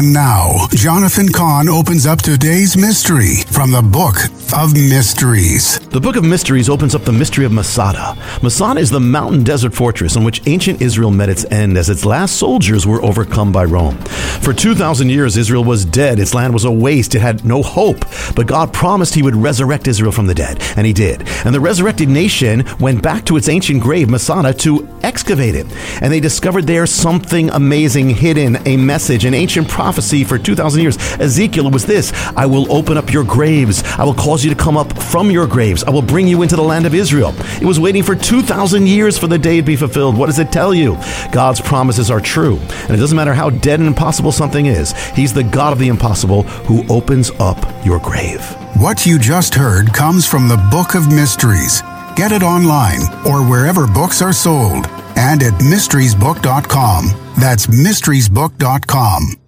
And now, Jonathan Cahn opens up today's mystery from the Book of Mysteries. The Book of Mysteries opens up the mystery of Masada. Masada is the mountain desert fortress on which ancient Israel met its end as its last soldiers were overcome by Rome. For 2,000 years, Israel was dead. Its land was a waste. It had no hope. But God promised He would resurrect Israel from the dead, and He did. And the resurrected nation went back to its ancient grave, Masada, to excavate it. And they discovered there something amazing hidden, a message, an ancient prophecy for 2,000 years. Ezekiel was this I will open up your graves. I will cause you to come up from your graves. I will bring you into the land of Israel. It was waiting for 2,000 years for the day to be fulfilled. What does it tell you? God's promises are true. And it doesn't matter how dead and impossible something is, He's the God of the impossible who opens up your grave. What you just heard comes from the Book of Mysteries. Get it online or wherever books are sold and at mysteriesbook.com. That's mysteriesbook.com.